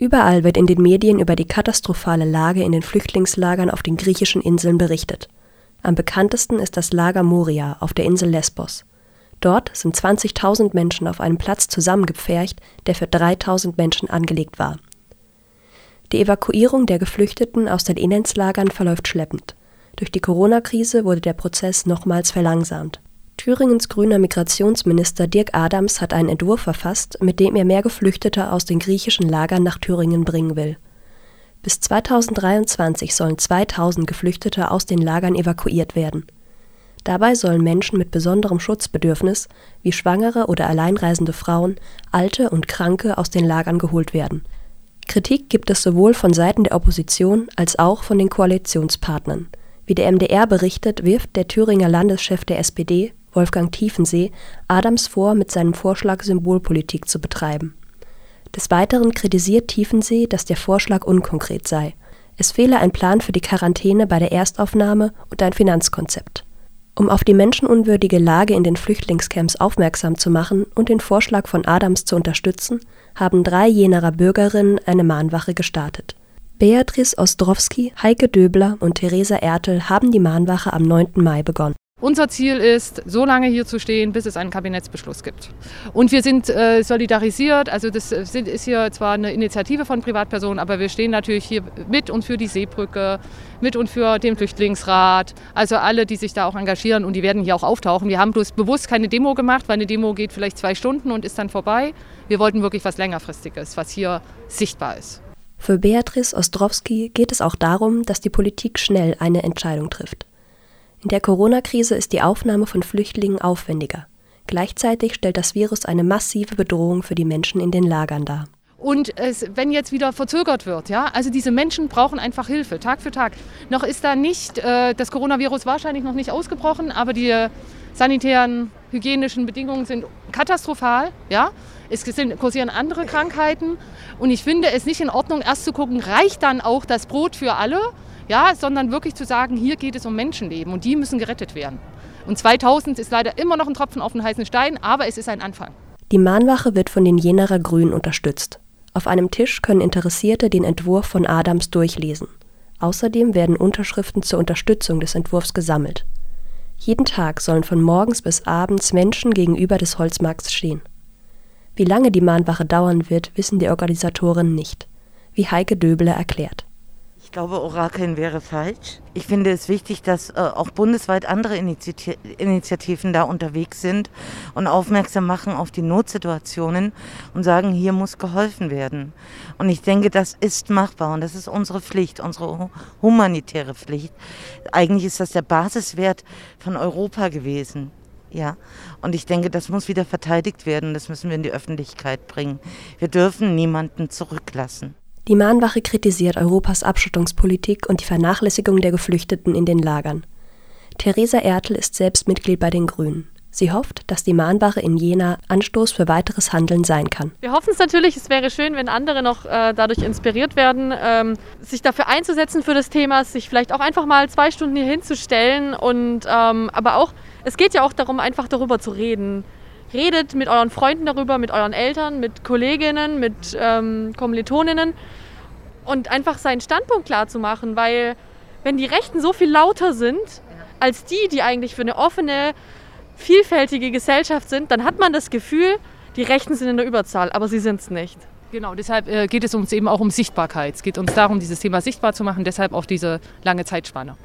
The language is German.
Überall wird in den Medien über die katastrophale Lage in den Flüchtlingslagern auf den griechischen Inseln berichtet. Am bekanntesten ist das Lager Moria auf der Insel Lesbos. Dort sind 20.000 Menschen auf einem Platz zusammengepfercht, der für 3.000 Menschen angelegt war. Die Evakuierung der Geflüchteten aus den Inlandslagern verläuft schleppend. Durch die Corona-Krise wurde der Prozess nochmals verlangsamt. Thüringens grüner Migrationsminister Dirk Adams hat einen Entwurf verfasst, mit dem er mehr Geflüchtete aus den griechischen Lagern nach Thüringen bringen will. Bis 2023 sollen 2000 Geflüchtete aus den Lagern evakuiert werden. Dabei sollen Menschen mit besonderem Schutzbedürfnis, wie schwangere oder alleinreisende Frauen, Alte und Kranke aus den Lagern geholt werden. Kritik gibt es sowohl von Seiten der Opposition als auch von den Koalitionspartnern. Wie der MDR berichtet, wirft der Thüringer Landeschef der SPD, Wolfgang Tiefensee, Adams vor, mit seinem Vorschlag Symbolpolitik zu betreiben. Des Weiteren kritisiert Tiefensee, dass der Vorschlag unkonkret sei. Es fehle ein Plan für die Quarantäne bei der Erstaufnahme und ein Finanzkonzept. Um auf die menschenunwürdige Lage in den Flüchtlingscamps aufmerksam zu machen und den Vorschlag von Adams zu unterstützen, haben drei Jenerer Bürgerinnen eine Mahnwache gestartet. Beatrice Ostrowski, Heike Döbler und Theresa Ertel haben die Mahnwache am 9. Mai begonnen. Unser Ziel ist, so lange hier zu stehen, bis es einen Kabinettsbeschluss gibt. Und wir sind äh, solidarisiert. Also das sind, ist hier zwar eine Initiative von Privatpersonen, aber wir stehen natürlich hier mit und für die Seebrücke, mit und für den Flüchtlingsrat. Also alle, die sich da auch engagieren und die werden hier auch auftauchen. Wir haben bloß bewusst keine Demo gemacht, weil eine Demo geht vielleicht zwei Stunden und ist dann vorbei. Wir wollten wirklich was längerfristiges, was hier sichtbar ist. Für Beatrice Ostrowski geht es auch darum, dass die Politik schnell eine Entscheidung trifft. In der Corona-Krise ist die Aufnahme von Flüchtlingen aufwendiger. Gleichzeitig stellt das Virus eine massive Bedrohung für die Menschen in den Lagern dar. Und es, wenn jetzt wieder verzögert wird, ja, also diese Menschen brauchen einfach Hilfe, Tag für Tag. Noch ist da nicht äh, das Coronavirus wahrscheinlich noch nicht ausgebrochen, aber die sanitären, hygienischen Bedingungen sind katastrophal, ja. Es sind, kursieren andere Krankheiten und ich finde es nicht in Ordnung, erst zu gucken, reicht dann auch das Brot für alle, ja, sondern wirklich zu sagen, hier geht es um Menschenleben und die müssen gerettet werden. Und 2000 ist leider immer noch ein Tropfen auf den heißen Stein, aber es ist ein Anfang. Die Mahnwache wird von den Jenerer Grünen unterstützt. Auf einem Tisch können Interessierte den Entwurf von Adams durchlesen. Außerdem werden Unterschriften zur Unterstützung des Entwurfs gesammelt. Jeden Tag sollen von morgens bis abends Menschen gegenüber des Holzmarkts stehen. Wie lange die Mahnwache dauern wird, wissen die Organisatoren nicht, wie Heike Döbele erklärt. Ich glaube, Orakeln wäre falsch. Ich finde es wichtig, dass äh, auch bundesweit andere Initiati Initiativen da unterwegs sind und aufmerksam machen auf die Notsituationen und sagen, hier muss geholfen werden. Und ich denke, das ist machbar und das ist unsere Pflicht, unsere humanitäre Pflicht. Eigentlich ist das der Basiswert von Europa gewesen. Ja, und ich denke, das muss wieder verteidigt werden. Das müssen wir in die Öffentlichkeit bringen. Wir dürfen niemanden zurücklassen. Die Mahnwache kritisiert Europas Abschottungspolitik und die Vernachlässigung der Geflüchteten in den Lagern. Theresa Ertel ist selbst Mitglied bei den Grünen. Sie hofft, dass die Mahnwache in Jena Anstoß für weiteres Handeln sein kann. Wir hoffen es natürlich, es wäre schön, wenn andere noch äh, dadurch inspiriert werden, ähm, sich dafür einzusetzen für das Thema, sich vielleicht auch einfach mal zwei Stunden hier hinzustellen und ähm, aber auch, es geht ja auch darum, einfach darüber zu reden. Redet mit euren Freunden darüber, mit euren Eltern, mit Kolleginnen, mit ähm, Kommilitoninnen und einfach seinen Standpunkt klar zu machen, weil wenn die Rechten so viel lauter sind als die, die eigentlich für eine offene, vielfältige Gesellschaft sind, dann hat man das Gefühl, die Rechten sind in der Überzahl, aber sie sind es nicht. Genau, deshalb äh, geht es uns eben auch um Sichtbarkeit. Es geht uns darum, dieses Thema sichtbar zu machen, deshalb auch diese lange Zeitspanne.